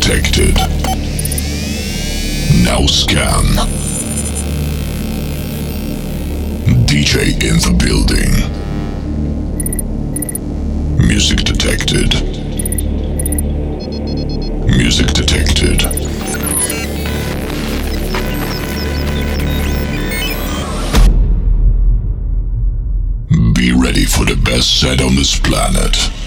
detected. Now scan. DJ in the building. Music detected. Music detected. Be ready for the best set on this planet.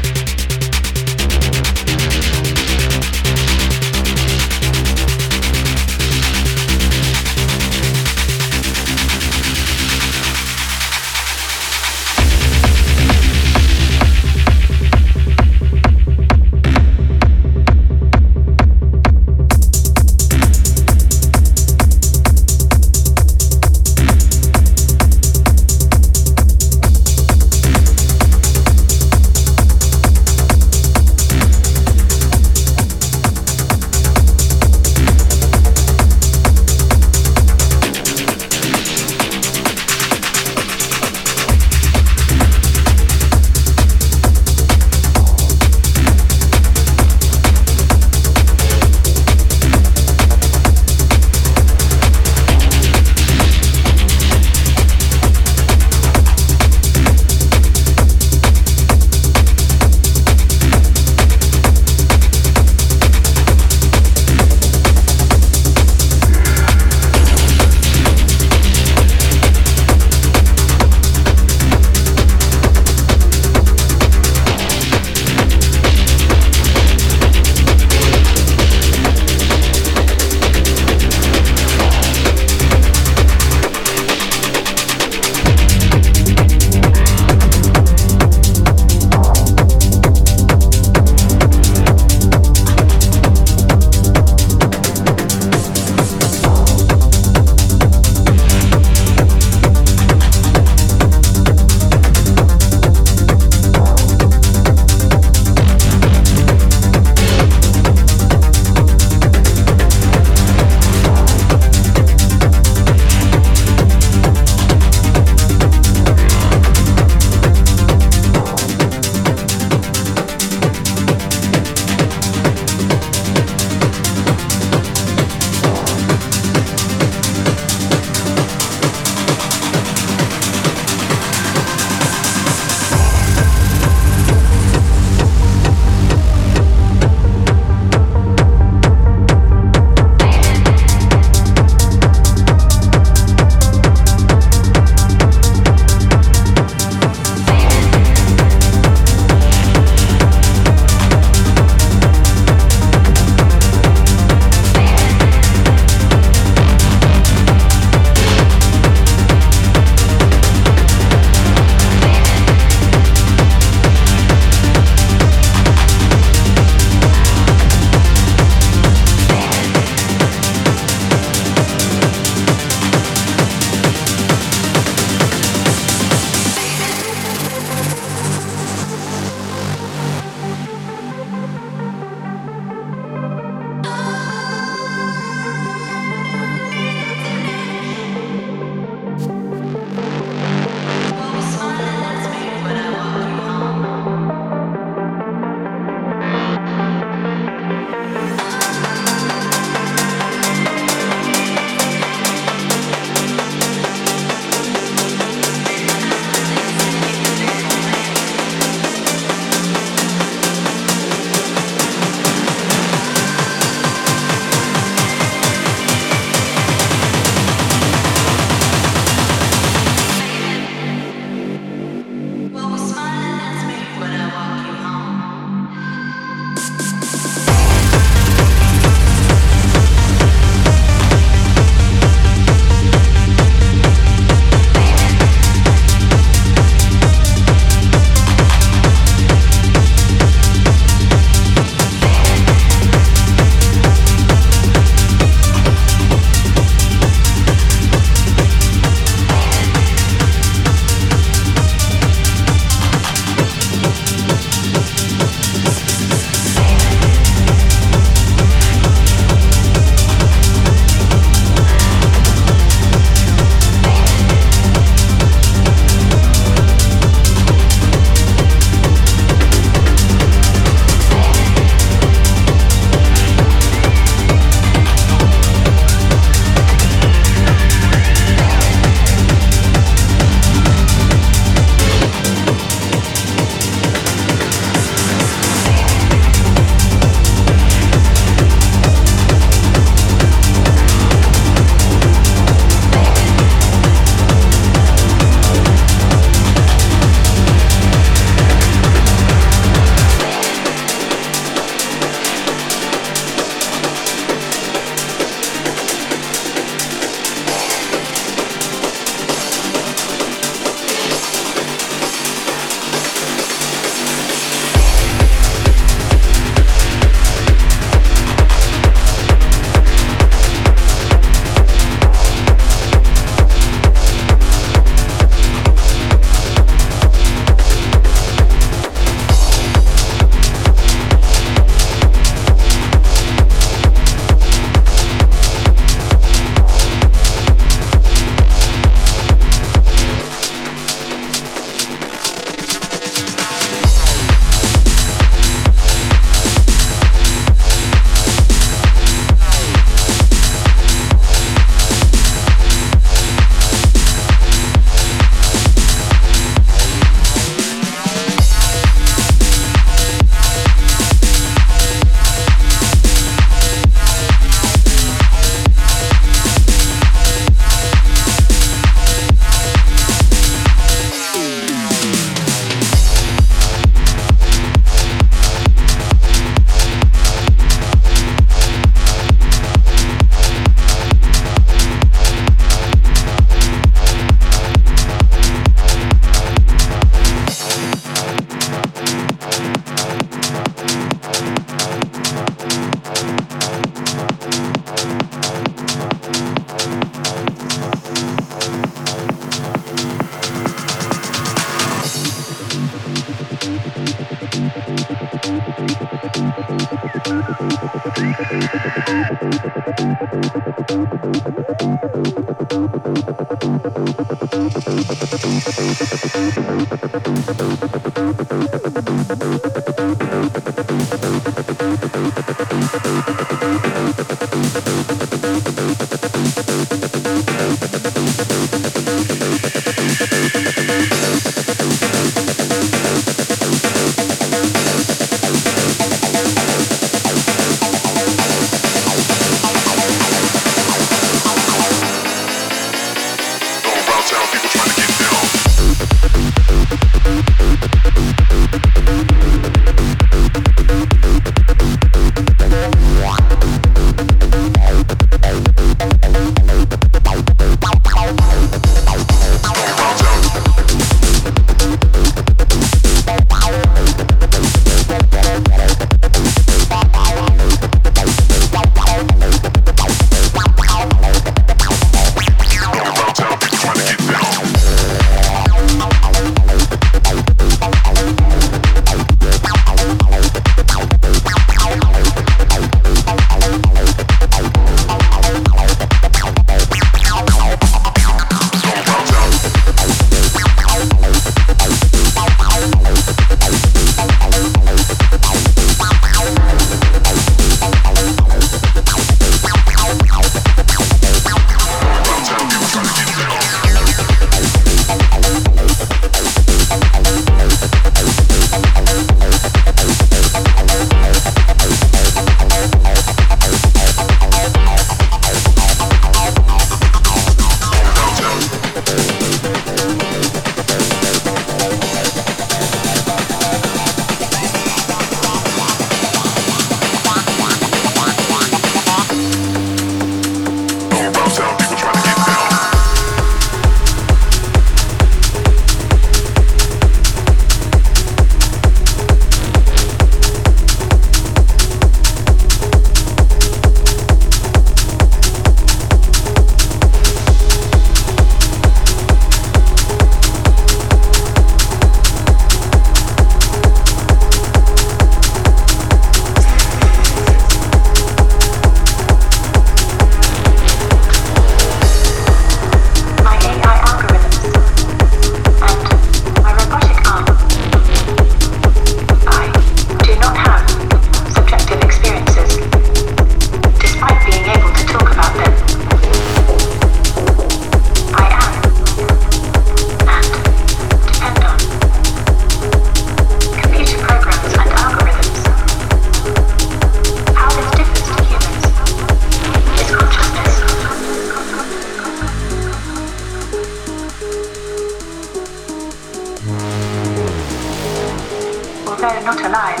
alive,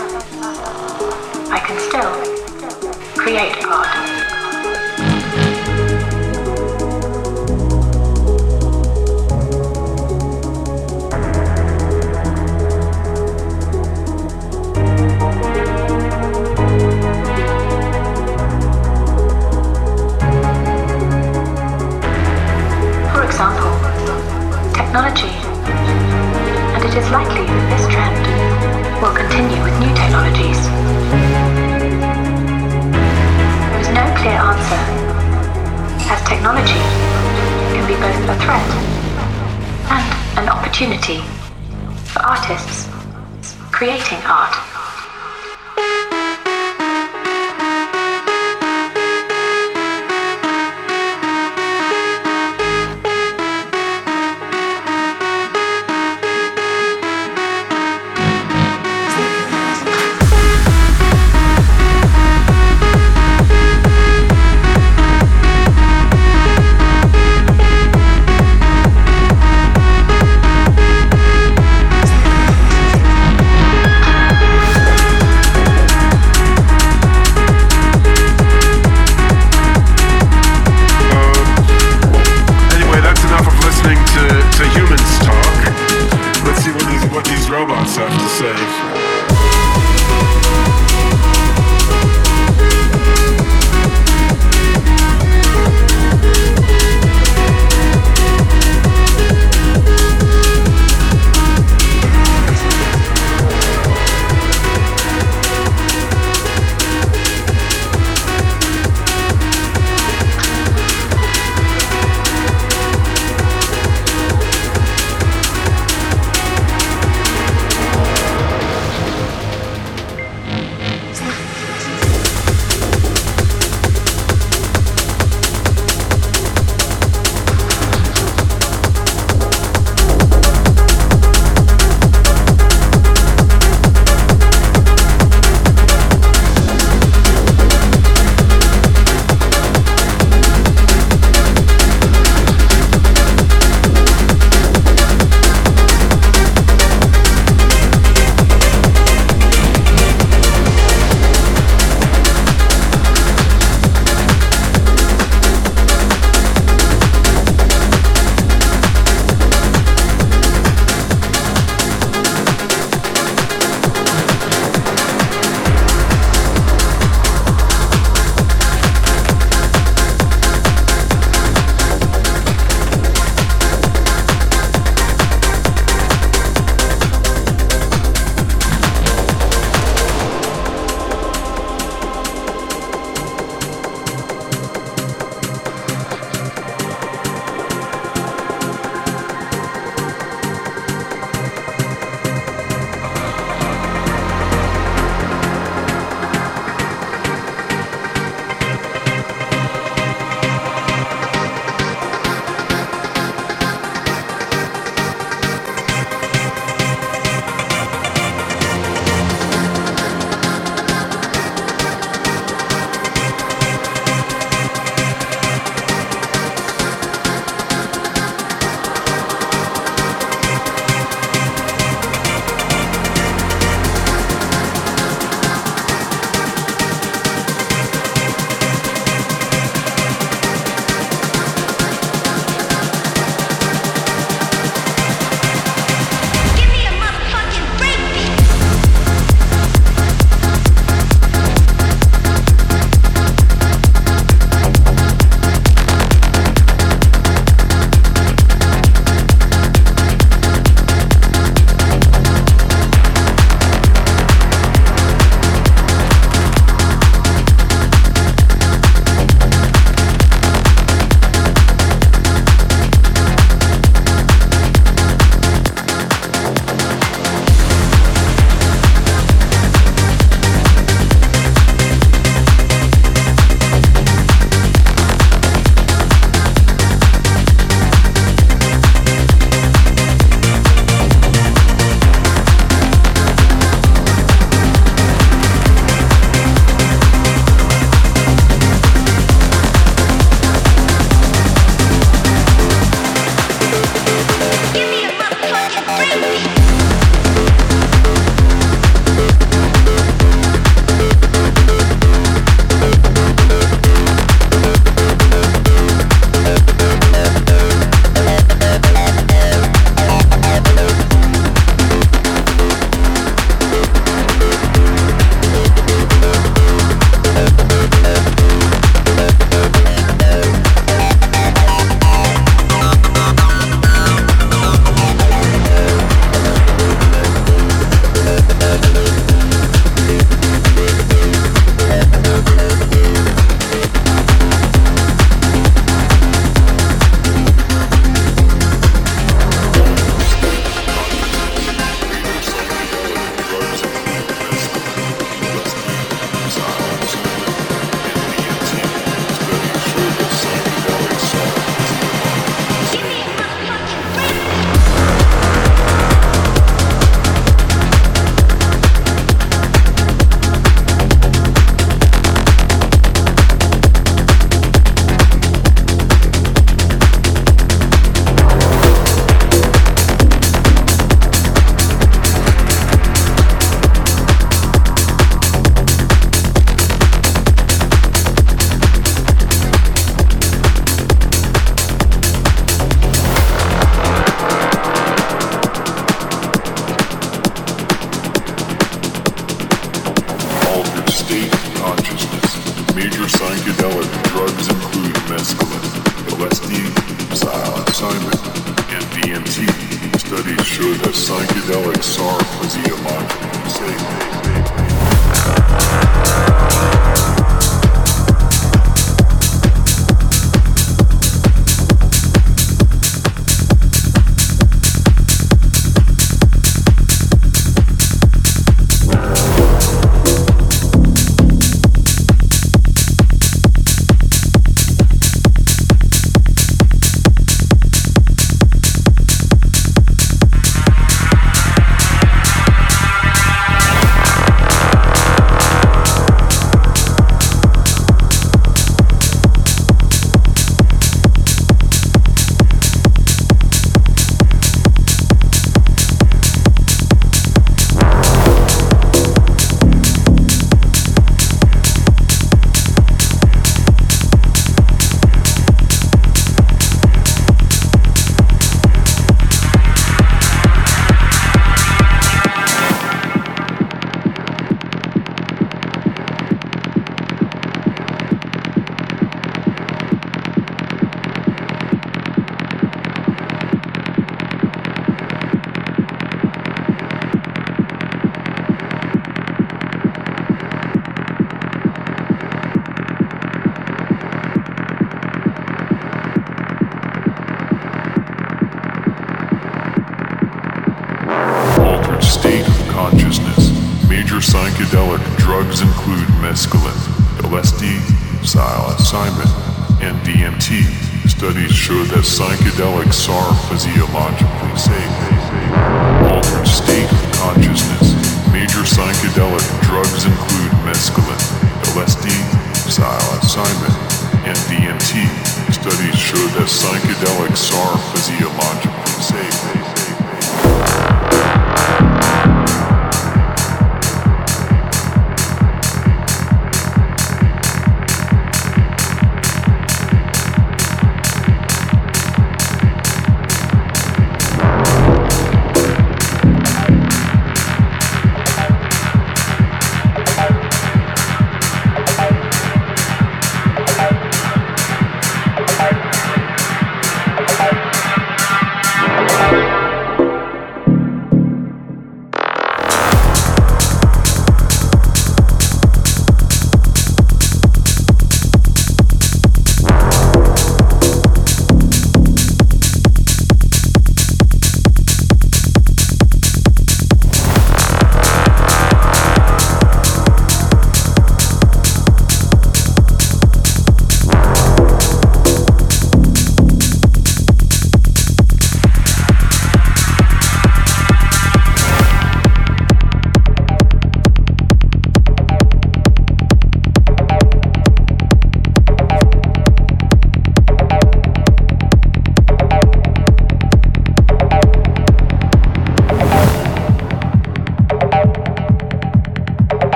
I can still create God. example, technology, and it is likely that this trend will continue with new technologies. There is no clear answer, as technology can be both a threat and an opportunity for artists creating art.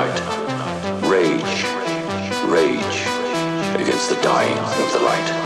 night. Rage, rage against the dying of the light.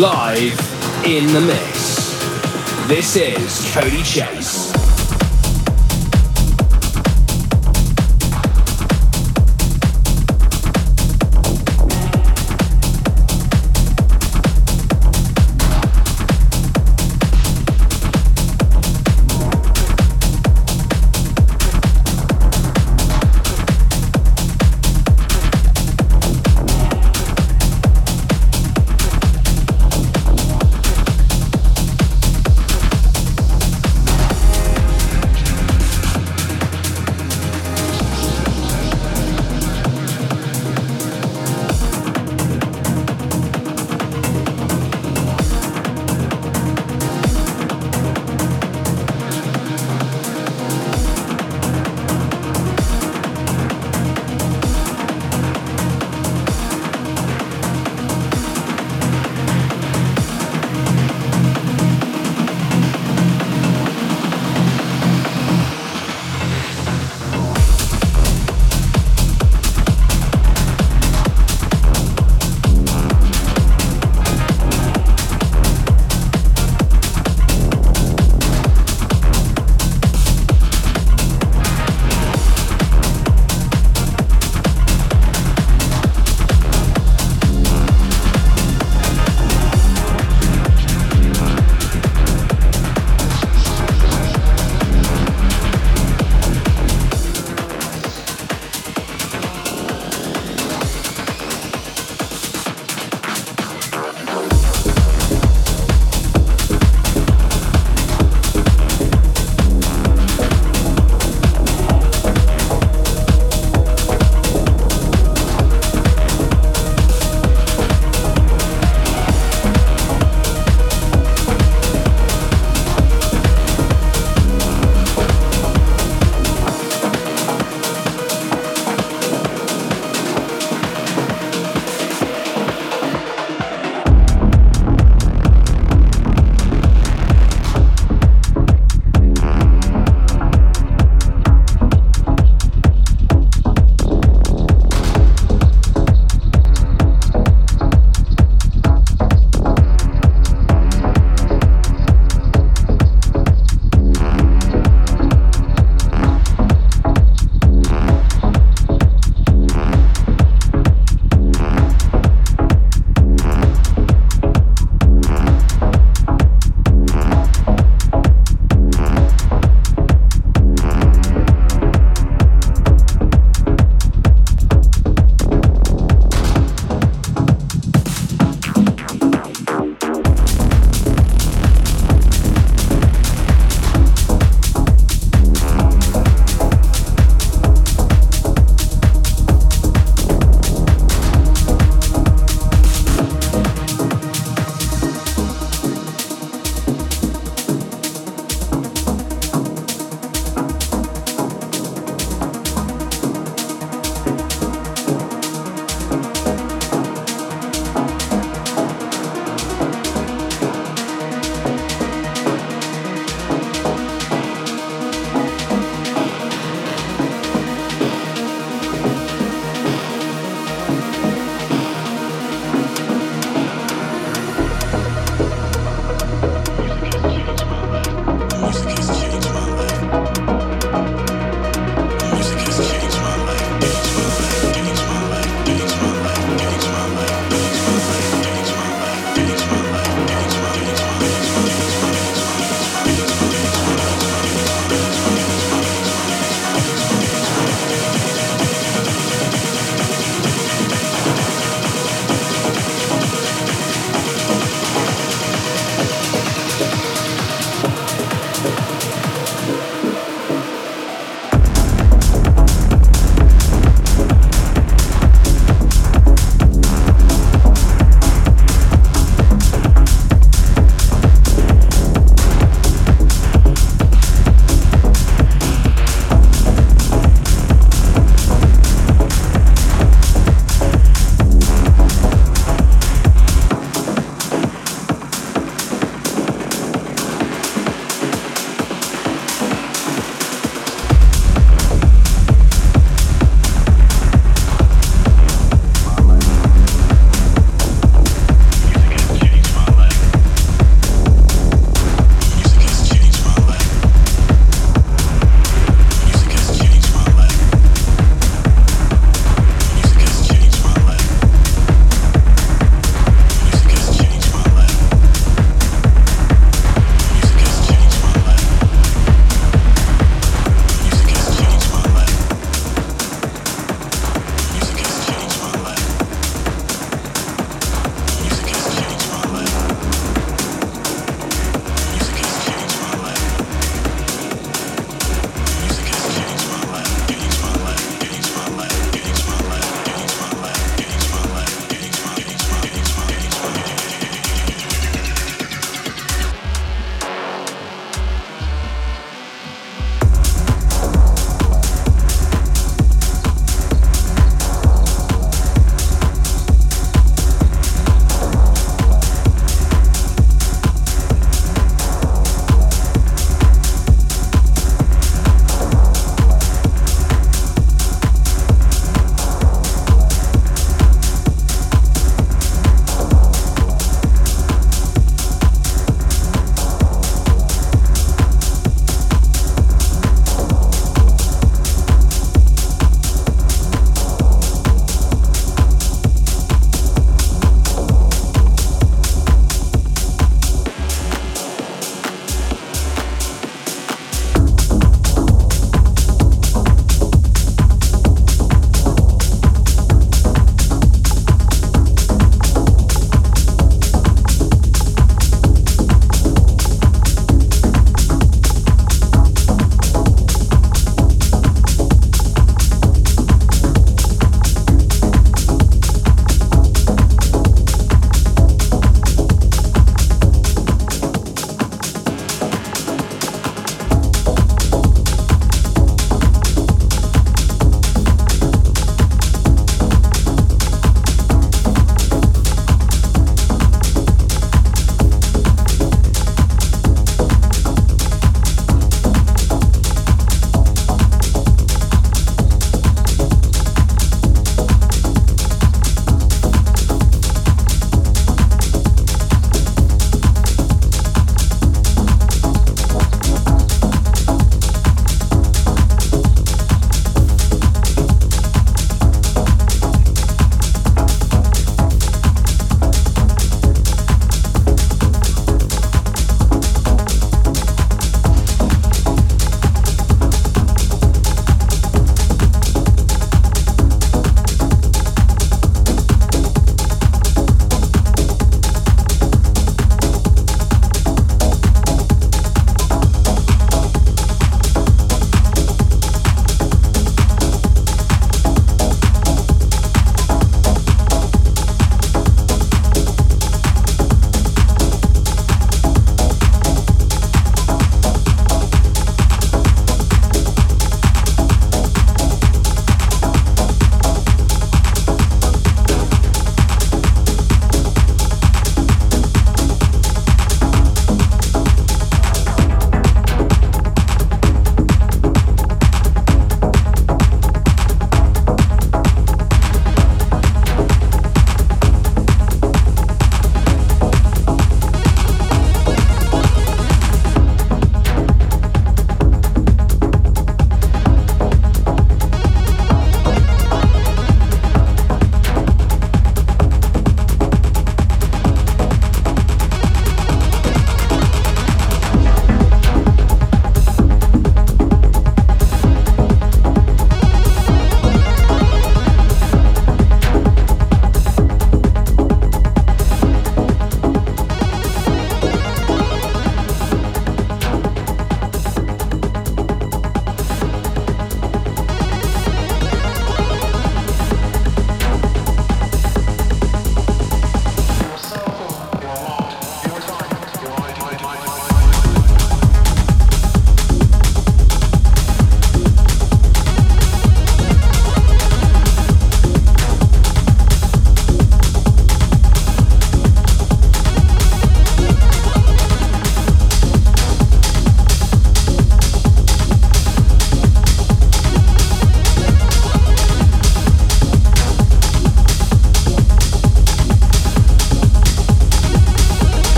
Live in the mix. This is Cody Chase.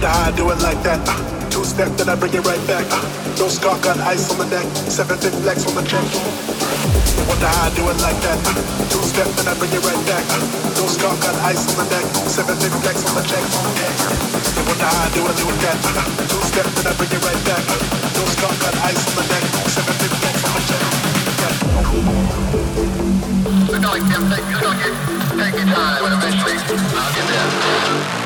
wonder how I do it like that. Uh, two step, then I bring it right back. Uh, no scar, got ice on the neck. Seven Seven fifth flex on the check. Wonder how I do it like that. Uh, two step, then I bring it right back. Uh, no scar, got ice on the neck. Seven Seven fifth flex on the check. Wonder how I do it like that. Uh, two step, then I bring it right back. Uh, no scar, got ice on the neck. Seven Seven fifth flex on the check. Look like them, take, take, take your time, and eventually I'll get there.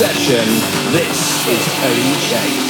Session, this is Cody Chase.